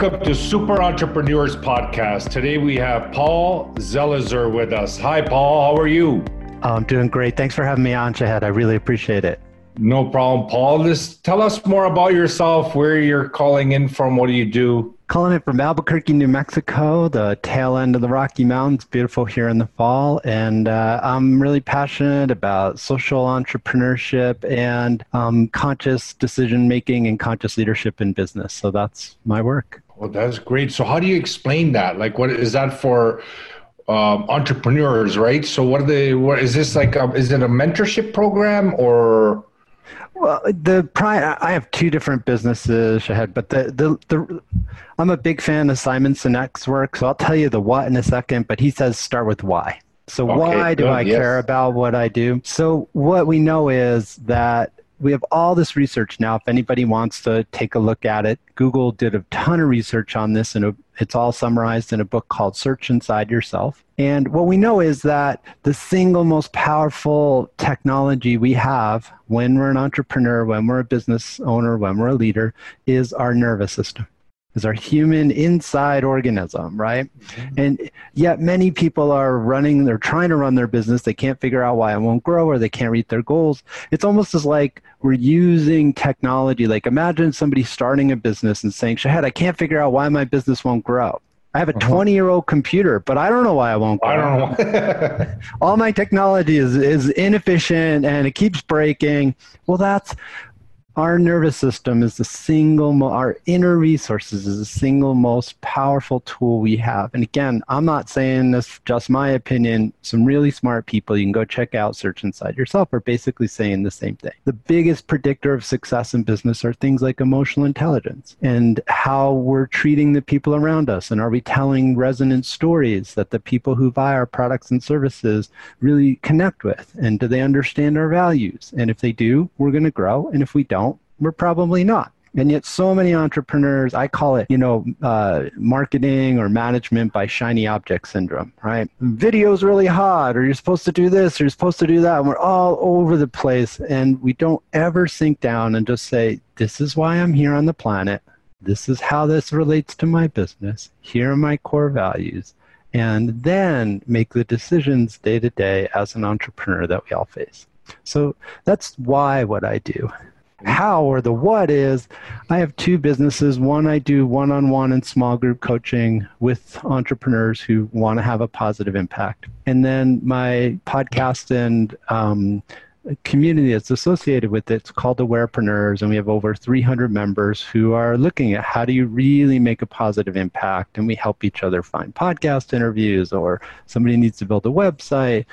welcome to Super Entrepreneurs Podcast. Today we have Paul Zelizer with us. Hi, Paul. How are you? I'm doing great. Thanks for having me on, Shahad. I really appreciate it. No problem, Paul. Just tell us more about yourself, where you're calling in from, what do you do? Calling in from Albuquerque, New Mexico, the tail end of the Rocky Mountains. Beautiful here in the fall. And uh, I'm really passionate about social entrepreneurship and um, conscious decision making and conscious leadership in business. So that's my work. Well, that's great. So, how do you explain that? Like, what is that for? Um, entrepreneurs, right? So, what are they? What is this like? A, is it a mentorship program or? Well, the pri- I have two different businesses ahead, but the, the the I'm a big fan of Simon Sinek's work, so I'll tell you the what in a second. But he says start with why. So okay, why do good, I yes. care about what I do? So what we know is that we have all this research now. If anybody wants to take a look at it, Google did a ton of research on this, and it's all summarized in a book called Search Inside Yourself. And what we know is that the single most powerful technology we have when we're an entrepreneur, when we're a business owner, when we're a leader, is our nervous system is our human inside organism, right? Mm-hmm. And yet many people are running, they're trying to run their business. They can't figure out why it won't grow or they can't reach their goals. It's almost as like we're using technology. Like imagine somebody starting a business and saying, Shahad, I can't figure out why my business won't grow. I have a uh-huh. 20 year old computer, but I don't know why I won't grow. I don't know. All my technology is, is inefficient and it keeps breaking. Well, that's our nervous system is the single, our inner resources is the single most powerful tool we have. And again, I'm not saying this just my opinion. Some really smart people you can go check out, search inside yourself, are basically saying the same thing. The biggest predictor of success in business are things like emotional intelligence and how we're treating the people around us. And are we telling resonant stories that the people who buy our products and services really connect with? And do they understand our values? And if they do, we're going to grow. And if we don't, we're probably not. And yet, so many entrepreneurs, I call it, you know, uh, marketing or management by shiny object syndrome, right? Video's really hot, or you're supposed to do this, or you're supposed to do that. And we're all over the place. And we don't ever sink down and just say, this is why I'm here on the planet. This is how this relates to my business. Here are my core values. And then make the decisions day to day as an entrepreneur that we all face. So that's why what I do how or the what is I have two businesses. One, I do one on one and small group coaching with entrepreneurs who want to have a positive impact. And then my podcast and um, community that's associated with it. It's called Awarepreneurs, and we have over 300 members who are looking at how do you really make a positive impact. And we help each other find podcast interviews, or somebody needs to build a website,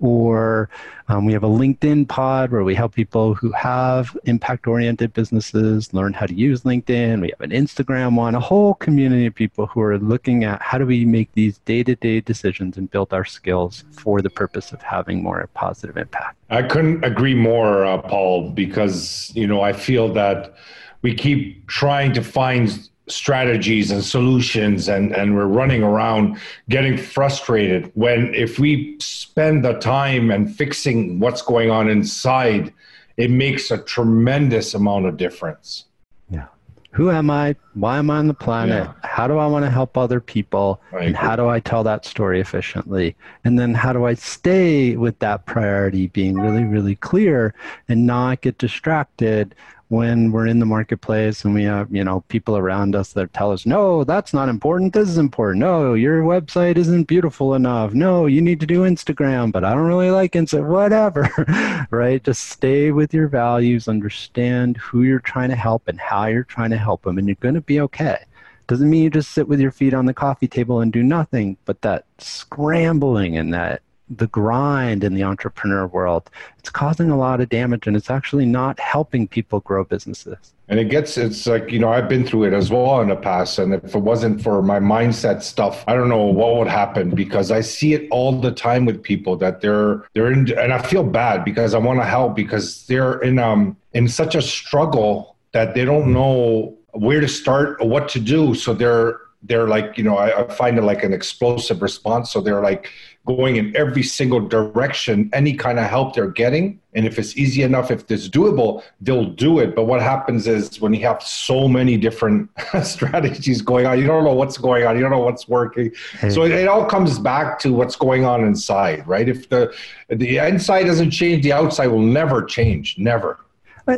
or um, we have a LinkedIn pod where we help people who have impact oriented businesses learn how to use LinkedIn. We have an Instagram one, a whole community of people who are looking at how do we make these day to day decisions and build our skills for the purpose of having more positive impact. I couldn't agree more, uh, Paul, because, you know, I feel that we keep trying to find strategies and solutions and, and we're running around getting frustrated when if we spend the time and fixing what's going on inside it makes a tremendous amount of difference. Yeah. Who am i? Why am i on the planet? Yeah. how do i want to help other people? And how do i tell that story efficiently? And then how do i stay with that priority being really really clear and not get distracted when we're in the marketplace and we have you know people around us that tell us no that's not important. This is important. No your website isn't beautiful enough. No you need to do instagram but i don't really like instagram whatever right? Just stay with your values. Understand who you're trying to help and how you're trying to help them and you're going to be okay. Doesn't mean you just sit with your feet on the coffee table and do nothing but that scrambling and that the grind in the entrepreneur world. It's causing a lot of damage and it's actually not helping people grow businesses. And it gets it's like you know i've been through it as well in the past and if it wasn't for my mindset stuff i don't know what would happen because i see it all the time with people that they're they're in and i feel bad because i want to help because they're in um in such a struggle that they don't know where to start or what to do. So they're they're like you know I, I find it like an explosive response. So they're like going in every single direction any kind of help they're getting. And if it's easy enough if it's doable they'll do it. But what happens is when you have so many different strategies going on you don't know what's going on. You don't know what's working. So it, it, all comes back to what's going on inside right? If the the inside doesn't change the outside will never change. Never.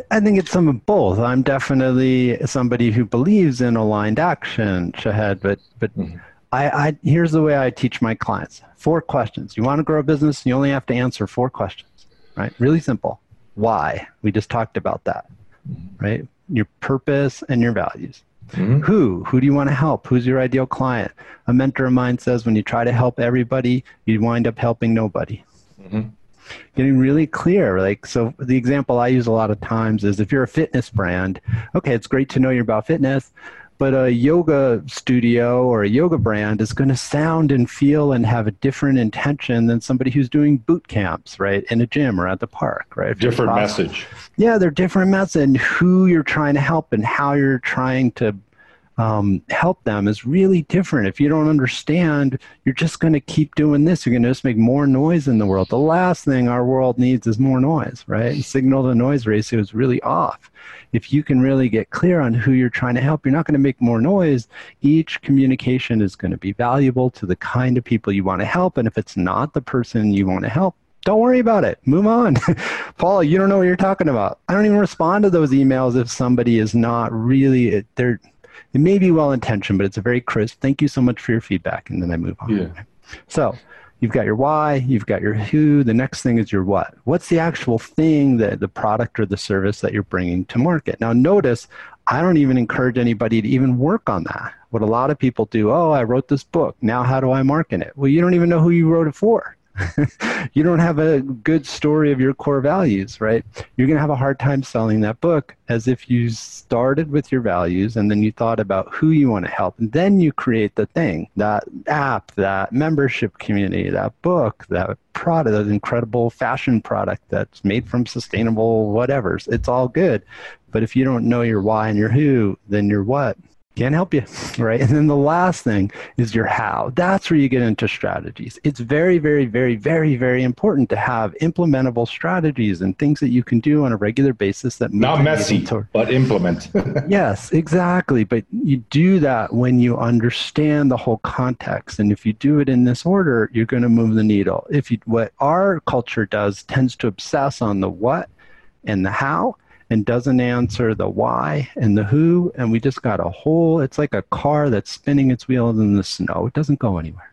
I think it's some of both. I'm definitely somebody who believes in aligned action, Shahid, but but mm-hmm. I, I here's the way I teach my clients. Four questions. You want to grow a business, you only have to answer four questions. Right? Really simple. Why? We just talked about that. Right? Your purpose and your values. Mm-hmm. Who? Who do you want to help? Who's your ideal client? A mentor of mine says when you try to help everybody, you wind up helping nobody. Mm-hmm getting really clear. Like, so the example I use a lot of times is if you're a fitness brand, okay, it's great to know you're about fitness, but a yoga studio or a yoga brand is going to sound and feel and have a different intention than somebody who's doing boot camps, right, in a gym or at the park, right? If different message. Yeah, they're different message and who you're trying to help and how you're trying to um, help them is really different. If you don't understand, you're just going to keep doing this. You're going to just make more noise in the world. The last thing our world needs is more noise, right? Signal to noise ratio is really off. If you can really get clear on who you're trying to help, you're not going to make more noise. Each communication is going to be valuable to the kind of people you want to help. And if it's not the person you want to help, don't worry about it. Move on. Paul, you don't know what you're talking about. I don't even respond to those emails if somebody is not really, they're, it may be well intentioned, but it's a very crisp. Thank you so much for your feedback, and then I move on. Yeah. So you've got your why, you've got your who. The next thing is your what. What's the actual thing that the product or the service that you're bringing to market? Now, notice I don't even encourage anybody to even work on that. What a lot of people do, oh, I wrote this book. Now, how do I market it? Well, you don't even know who you wrote it for. you don't have a good story of your core values, right? You're going to have a hard time selling that book as if you started with your values and then you thought about who you want to help. And then you create the thing that app, that membership community, that book, that product, that incredible fashion product that's made from sustainable whatevers. It's all good. But if you don't know your why and your who, then your what can't help you, right? And then the last thing is your how. That's where you get into strategies. It's very, very, very, very, very important to have implementable strategies and things that you can do on a regular basis that not messy, toward... but implement. yes, exactly. But you do that when you understand the whole context, and if you do it in this order, you're going to move the needle. If you, what our culture does tends to obsess on the what and the how and doesn't answer the why and the who. And we just got a whole, it's like a car that's spinning its wheels in the snow. It doesn't go anywhere.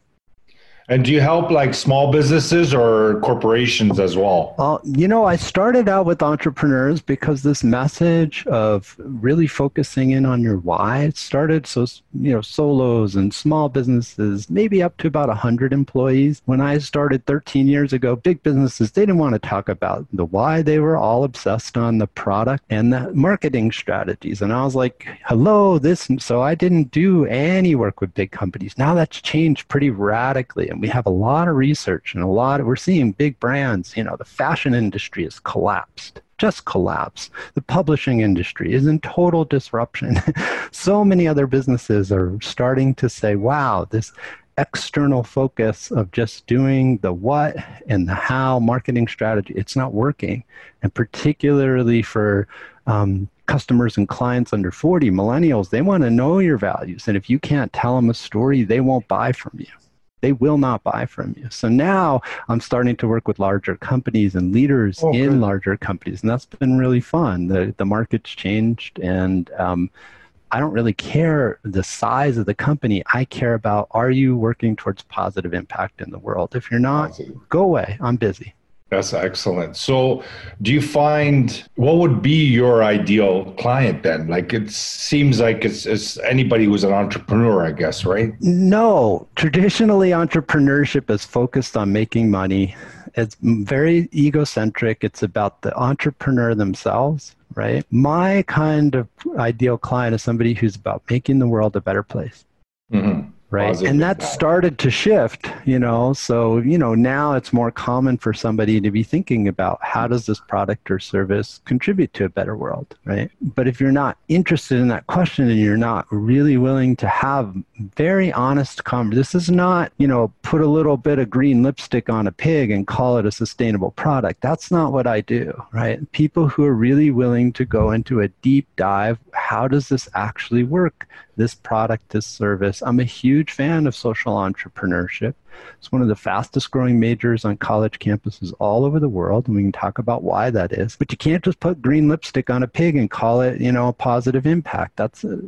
And do you help like small businesses or corporations as well? Well, you know, I started out with entrepreneurs because this message of really focusing in on your why started. So, you know, solos and small businesses, maybe up to about 100 employees. When I started 13 years ago, big businesses, they didn't want to talk about the why. They were all obsessed on the product and the marketing strategies. And I was like, hello, this. And so I didn't do any work with big companies. Now that's changed pretty radically we have a lot of research and a lot of, we're seeing big brands, you know, the fashion industry has collapsed just collapsed. The publishing industry is in total disruption. so many other businesses are starting to say, wow, this external focus of just doing the what and the how marketing strategy, it's not working. And particularly for um, customers and clients under 40, millennials, they want to know your values. And if you can't tell them a story, they won't buy from you they will not buy from you. So now I'm starting to work with larger companies and leaders oh, in good. larger companies, and that's been really fun. The the market's changed, and um, I don't really care the size of the company. I care about are you working towards positive impact in the world. If you're not, go away. I'm busy. That's excellent. So, do you find what would be your ideal client then? Like, it seems like it's, it's, anybody who's an entrepreneur, I guess, right? No. Traditionally, entrepreneurship is focused on making money. It's very egocentric. It's about the entrepreneur themselves, right? My kind of ideal client is somebody who's about making the world a better place. Mm-hmm right. Positive and that started to shift you know so you know now it's more common for somebody to be thinking about how does this product or service contribute to a better world right? But if you're not interested in that question and you're not really willing to have very honest conversation this is not you know put a little bit of green lipstick on a pig and call it a sustainable product. That's not what i do right? People who are really willing to go into a deep dive how does this actually work this product, this service. I'm a huge fan of social entrepreneurship. It's one of the fastest growing majors on college campuses all over the world, and we can talk about why that is. But you can't just put green lipstick on a pig and call it, you know, a positive impact. That's a,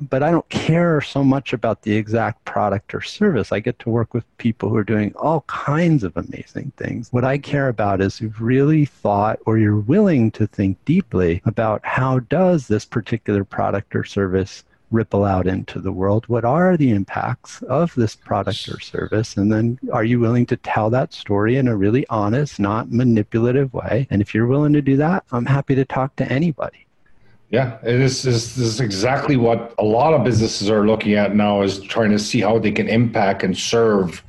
but I don't care so much about the exact product or service. I get to work with people who are doing all kinds of amazing things. What I care about is you've really thought or you're willing to think deeply about how does this particular product or service ripple out into the world? What are the impacts of this product or service? And then are you willing to tell that story in a really honest, not manipulative way? And if you're willing to do that, I'm happy to talk to anybody. Yeah, it is, this is exactly what a lot of businesses are looking at now is trying to see how they can impact and serve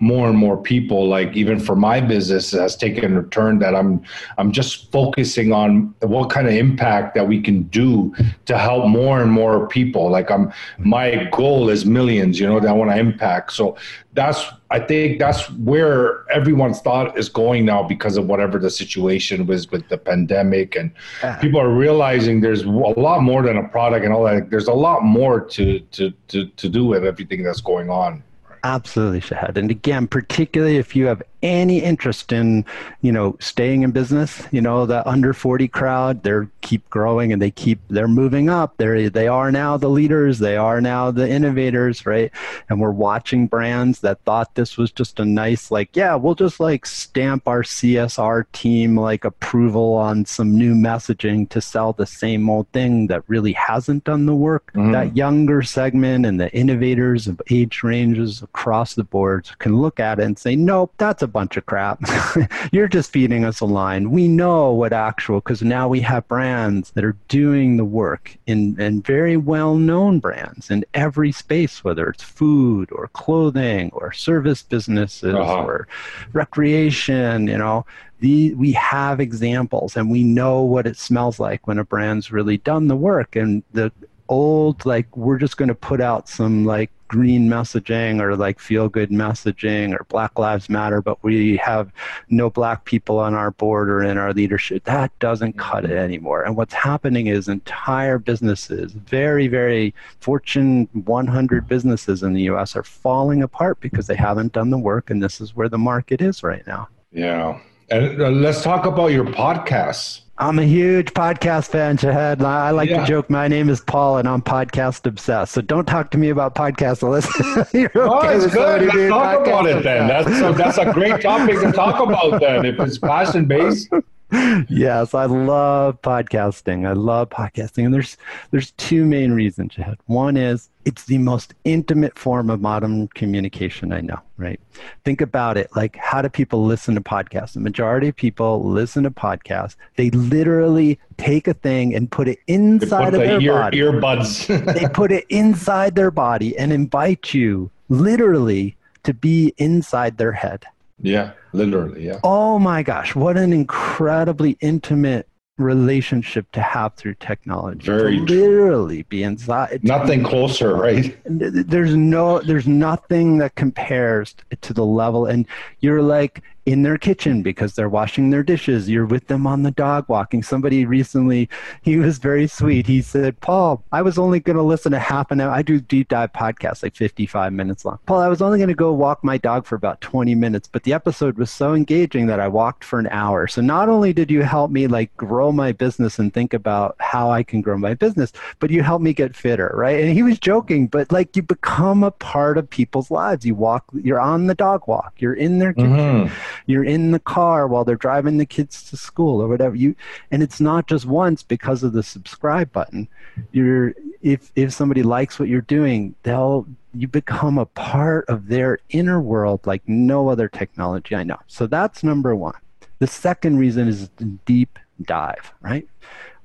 more and more people like even for my business has taken a turn that i'm i'm just focusing on what kind of impact that we can do to help more and more people. Like i'm my goal is millions you know that i want to impact. So that's i think that's where everyone's thought is going now because of whatever the situation was with the pandemic. And people are realizing there's a lot more than a product and all that. There's a lot more to to to, to do with everything that's going on Absolutely, Shahad. And again, particularly if you have any interest in, you know, staying in business, you know, the under 40 crowd, they're keep growing and they keep, they're moving up. They're, they are now the leaders. They are now the innovators, right? And we're watching brands that thought this was just a nice, like, yeah, we'll just like stamp our CSR team like approval on some new messaging to sell the same old thing that really hasn't done the work. Mm-hmm. That younger segment and the innovators of age ranges across the board can look at it and say, nope, that's a bunch of crap. You're just feeding us a line. We know what actual, because now we have brands that are doing the work in, in very well known brands in every space, whether it's food or clothing or service businesses uh-huh. or recreation, you know. The, we have examples and we know what it smells like when a brand's really done the work and the old like we're just going to put out some like green messaging or like feel good messaging or black lives matter but we have no black people on our board or in our leadership. That doesn't cut it anymore. And what's happening is entire businesses very very fortune 100 businesses in the us are falling apart because they haven't done the work and this is where the market is right now. Yeah. And uh, let's talk about your podcasts I'm a huge podcast fan, Shahad. I like yeah. to joke my name is Paul and I'm podcast obsessed. So don't talk to me about podcasts unless you're oh, okay it's good. Let's talk about it then. That's, so that's a great topic to talk about then if it's passion based yes, I love podcasting. I love podcasting, and there's there's two main reasons. Chad. One is it's the most intimate form of modern communication I know. Right? Think about it. Like, how do people listen to podcasts? The majority of people listen to podcasts. They literally take a thing and put it inside of their ear, body. Earbuds. they put it inside their body and invite you literally to be inside their head. Yeah, literally. Yeah. Oh my gosh, what an incredibly intimate relationship to have through technology. Very to literally be inside. Nothing closer, right? There's no, there's nothing that compares to the level, and you're like in their kitchen because they're washing their dishes. You're with them on the dog walking. Somebody recently, he was very sweet. He said, Paul, I was only going to listen to half an hour. I do deep dive podcasts, like 55 minutes long. Paul, I was only going to go walk my dog for about 20 minutes, but the episode was so engaging that I walked for an hour. So not only did you help me like grow my business and think about how I can grow my business, but you helped me get fitter, right? And he was joking, but like you become a part of people's lives. You walk, you're on the dog walk, you're in their kitchen. Mm-hmm you're in the car while they're driving the kids to school or whatever. You and it's not just once because of the subscribe button. You're if if somebody likes what you're doing they'll you become a part of their inner world like no other technology i know. So that's number one. The second reason is deep dive right?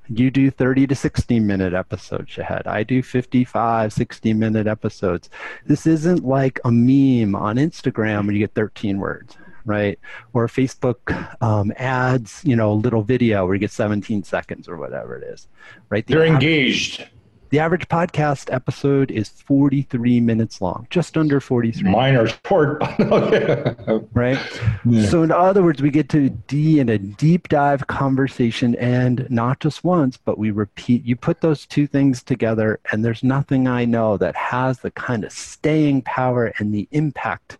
You do 30 to 60 minute episodes, Shahid. I do 55, 60 minute episodes. This isn't like a meme on Instagram where you get 13 words, right? Or Facebook um, ads, you know, a little video where you get 17 seconds or whatever it is, right? The They're engaged. The average podcast episode is 43 minutes long, just under 43. Mine are short. right? Yeah. So, in other words, we get to D in a deep dive conversation and not just once, but we repeat. You put those two things together, and there's nothing I know that has the kind of staying power and the impact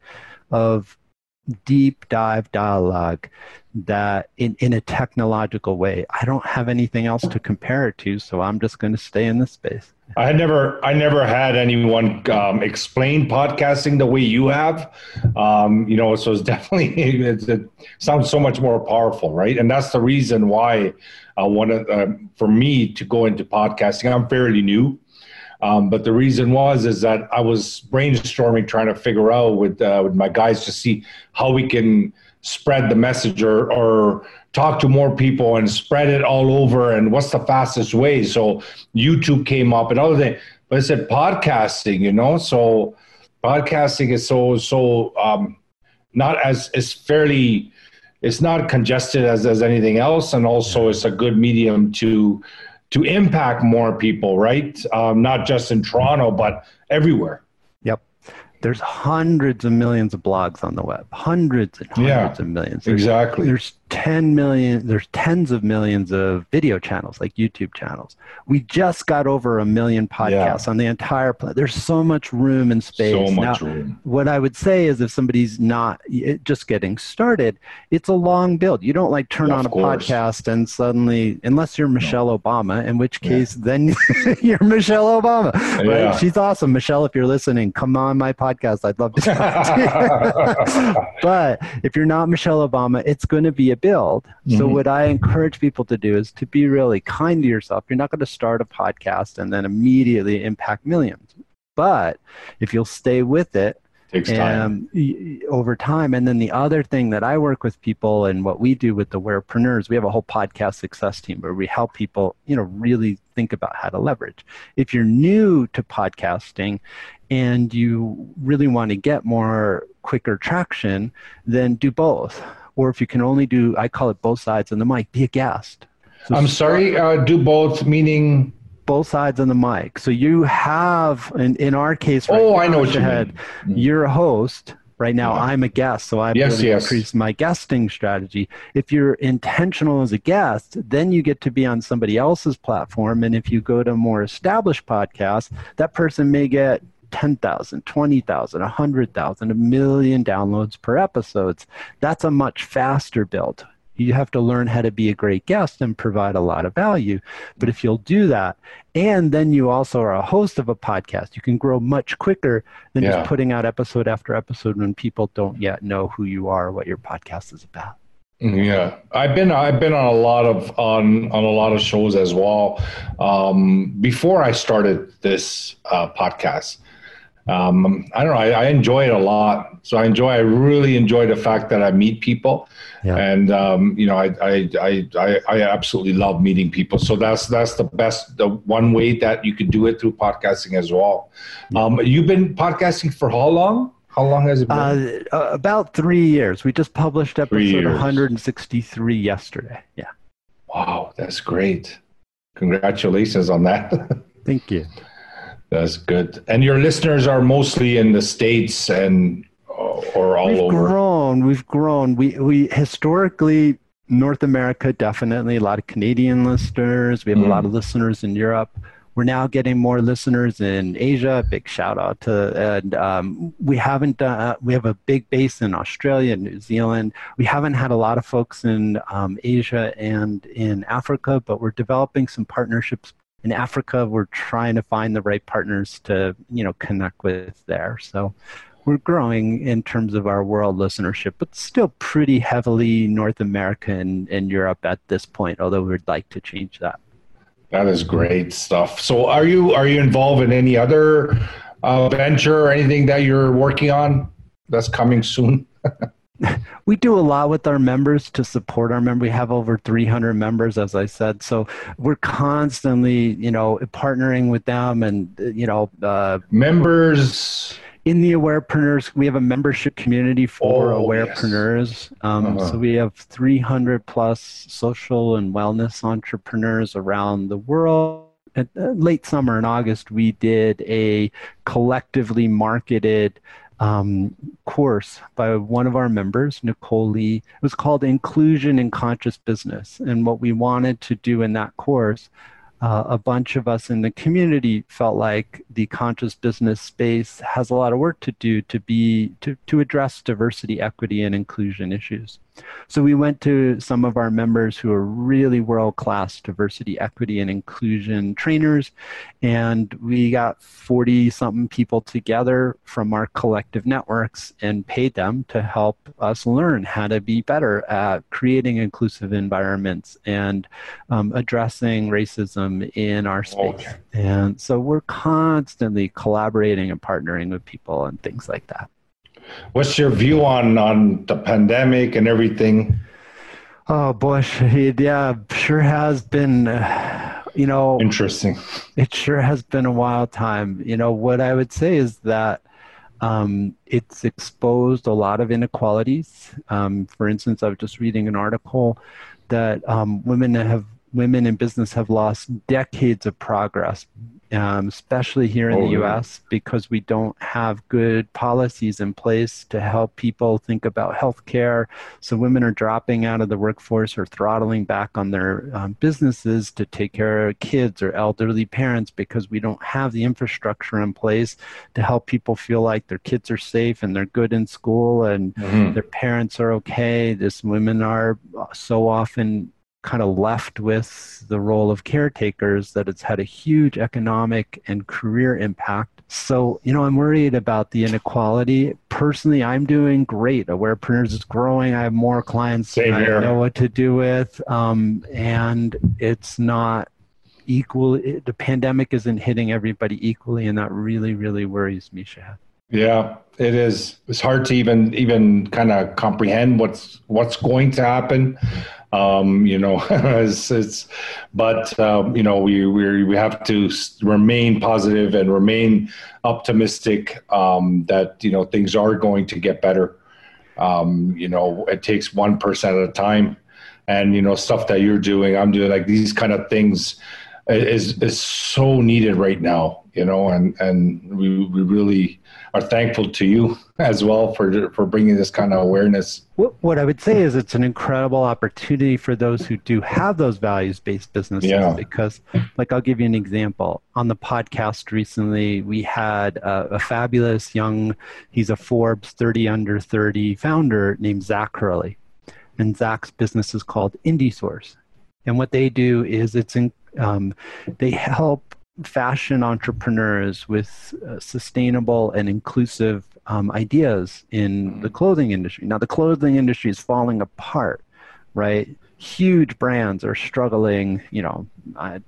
of deep dive dialogue that in, in a technological way i don't have anything else to compare it to so i'm just going to stay in this space. I had never i never had anyone um, explain podcasting the way you have. Um, you know so it's definitely it sounds so much more powerful right? And that's the reason why uh, one of uh, for me to go into podcasting i'm fairly new um, but the reason was is that I was brainstorming, trying to figure out with uh, with my guys to see how we can spread the message or, or talk to more people and spread it all over and what's the fastest way. So YouTube came up and other things. But I said podcasting, you know, so podcasting is so so um, not as it's fairly it's not congested as as anything else, and also it's a good medium to to impact more people, right? Um, not just in Toronto, but everywhere. Yep. There's hundreds of millions of blogs on the web, hundreds and hundreds yeah, of millions. There's, exactly. There's 10 million, there's tens of millions of video channels, like YouTube channels. We just got over a million podcasts yeah. on the entire planet. There's so much room and space. So much now, room. What I would say is if somebody's not just getting started, it's a long build. You don't like turn yeah, on a course. podcast and suddenly, unless you're Michelle no. Obama, in which case then you're Michelle Obama. Right? She's awesome. Michelle, if you're listening, come on my podcast. I'd love to talk to you. but if you're not Michelle Obama, it's going to be a build. Mm-hmm. So what I encourage people to do is to be really kind to yourself. You're not going to start a podcast and then immediately impact millions. But if you'll stay with it, takes time um, over time. And then the other thing that I work with people and what we do with the Awarepreneurs, we have a whole podcast success team where we help people, you know, really think about how to leverage. If you're new to podcasting and you really want to get more quicker traction, then do both or if you can only do, I call it both sides on the mic, be a guest. So I'm sorry, uh, do both, meaning? Both sides on the mic. So you have, in, in our case, right oh, now, I know what you mean. You're a host. Right now, yeah. I'm a guest, so I've yes, really yes. increased my guesting strategy. If you're intentional as a guest, then you get to be on somebody else's platform. And if you go to more established podcasts, that person may get 10,000, 20,000, 100,000, a million downloads per episodes. That's a much faster build. You have to learn how to be a great guest and provide a lot of value. But if you'll do that, and then you also are a host of a podcast, you can grow much quicker than yeah. just putting out episode after episode when people don't yet know who you are, what your podcast is about. Yeah, I've been I've been on a lot of on on a lot of shows as well. Um, before I started this uh, podcast, um, I don't know. I, I, enjoy it a lot. So I enjoy. I really enjoy the fact that I meet people, yeah. and um, you know, I, I I I absolutely love meeting people. So that's that's the best. The one way that you could do it through podcasting as well. Um, you've been podcasting for how long? How long has it been? Uh, uh about three years. We just published episode 163 yesterday. Yeah. Wow, that's great. Congratulations on that. Thank you. That's good. And your listeners are mostly in the states and or all we've over. We've grown. We've grown. We we historically North America definitely a lot of Canadian listeners. We have mm. a lot of listeners in Europe. We're now getting more listeners in Asia. Big shout out to and um, we haven't uh, we have a big base in Australia, New Zealand. We haven't had a lot of folks in um, Asia and in Africa, but we're developing some partnerships in Africa, we're trying to find the right partners to, you know, connect with there. So we're growing in terms of our world listenership, but still pretty heavily North America and, and Europe at this point, although we'd like to change that. That is great stuff. So are you are you involved in any other uh, venture or anything that you're working on that's coming soon? we do a lot with our members to support our members. We have over 300 members, as I said. So we're constantly, you know, partnering with them and, you know, uh, members in the awarepreneurs we have a membership community for oh, awarepreneurs yes. um, uh-huh. so we have 300 plus social and wellness entrepreneurs around the world At, uh, late summer in august we did a collectively marketed um, course by one of our members, Nicole Lee. It was called Inclusion in Conscious Business. And what we wanted to do in that course uh, a bunch of us in the community felt like the conscious business space has a lot of work to do to be to, to address diversity equity and inclusion issues so we went to some of our members who are really world class diversity, equity, and inclusion trainers, and we got 40 something people together from our collective networks and paid them to help us learn how to be better at creating inclusive environments and um, addressing racism in our space. And so we're constantly collaborating and partnering with people and things like that. What's your view on on the pandemic and everything? Oh boy, yeah, sure has been. Uh, you know, interesting. It sure has been a wild time. You know, what I would say is that um, it's exposed a lot of inequalities. Um, for instance, I was just reading an article that um, women have women in business have lost decades of progress um, especially here in oh, the US, because we don't have good policies in place to help people think about healthcare. So women are dropping out of the workforce or throttling back on their um, businesses to take care of kids or elderly parents because we don't have the infrastructure in place to help people feel like their kids are safe and they're good in school and mm-hmm. their parents are okay. This women are so often kind of left with the role of caretakers that it's had a huge economic and career impact. So, you know, I'm worried about the inequality. Personally, I'm doing great. Awarepreneurs is growing. I have more clients Same I here. know what to do with. Um, and it's not equal. It, the pandemic isn't hitting everybody equally. And that really, really worries me, Shad. Yeah, it is. It's hard to even even kind of comprehend what's what's going to happen. Um, you know, it's, it's but um, you know we we we have to remain positive and remain optimistic um, that you know things are going to get better. Um, you know, it takes one percent at a time, and you know stuff that you're doing, I'm doing like these kind of things is is so needed right now. You know, and and we we really are thankful to you as well for for bringing this kind of awareness. What, what I would say is it's an incredible opportunity for those who do have those values based businesses. Yeah. Because, like, I'll give you an example. On the podcast recently, we had a, a fabulous young, he's a Forbes 30 under 30 founder named Zach Hurley. And Zach's business is called IndieSource. And what they do is it's in, um, they help fashion entrepreneurs with uh, sustainable and inclusive um, ideas in mm-hmm. the clothing industry. Now, the clothing industry is falling apart, right? Huge brands are struggling. You know, I,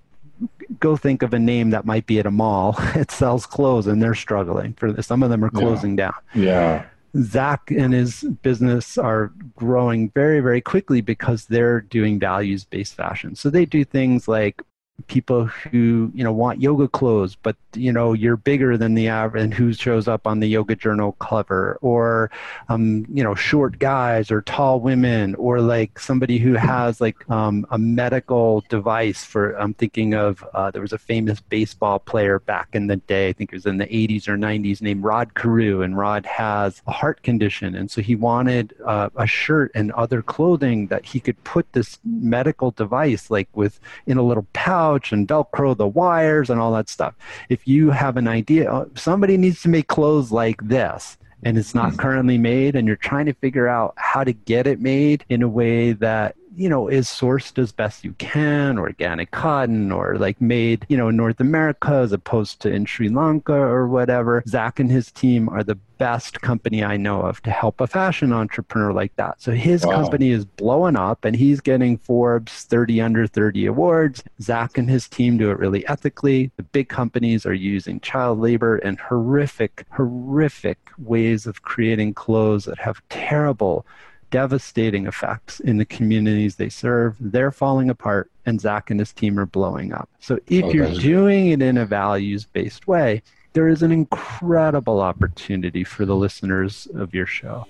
go think of a name that might be at a mall. It sells clothes, and they're struggling. For this. some of them are closing yeah. down. Yeah. Zach and his business are growing very, very quickly because they're doing values based fashion. So they do things like people who you know want yoga clothes but you know you're bigger than the average and who shows up on the yoga journal cover or um, you know short guys or tall women or like somebody who has like um, a medical device for i'm thinking of uh, there was a famous baseball player back in the day i think it was in the 80s or 90s named rod carew and rod has a heart condition. And so he wanted uh, a shirt and other clothing that he could put this medical device like with in a little pouch couch and Velcro the wires and all that stuff. If you have an idea, oh, somebody needs to make clothes like this and it's not mm-hmm. currently made and you're trying to figure out how to get it made in a way that you know, is sourced as best you can, organic cotton, or like made, you know, in North America as opposed to in Sri Lanka or whatever. Zach and his team are the best company I know of to help a fashion entrepreneur like that. So his wow. company is blowing up and he's getting Forbes 30 under 30 awards. Zach and his team do it really ethically. The big companies are using child labor and horrific, horrific ways of creating clothes that have terrible devastating effects in the communities they serve. They're falling apart, and Zach and his team are blowing up. So if oh, you're doing it in a values based way, there is an incredible opportunity for the listeners of your show.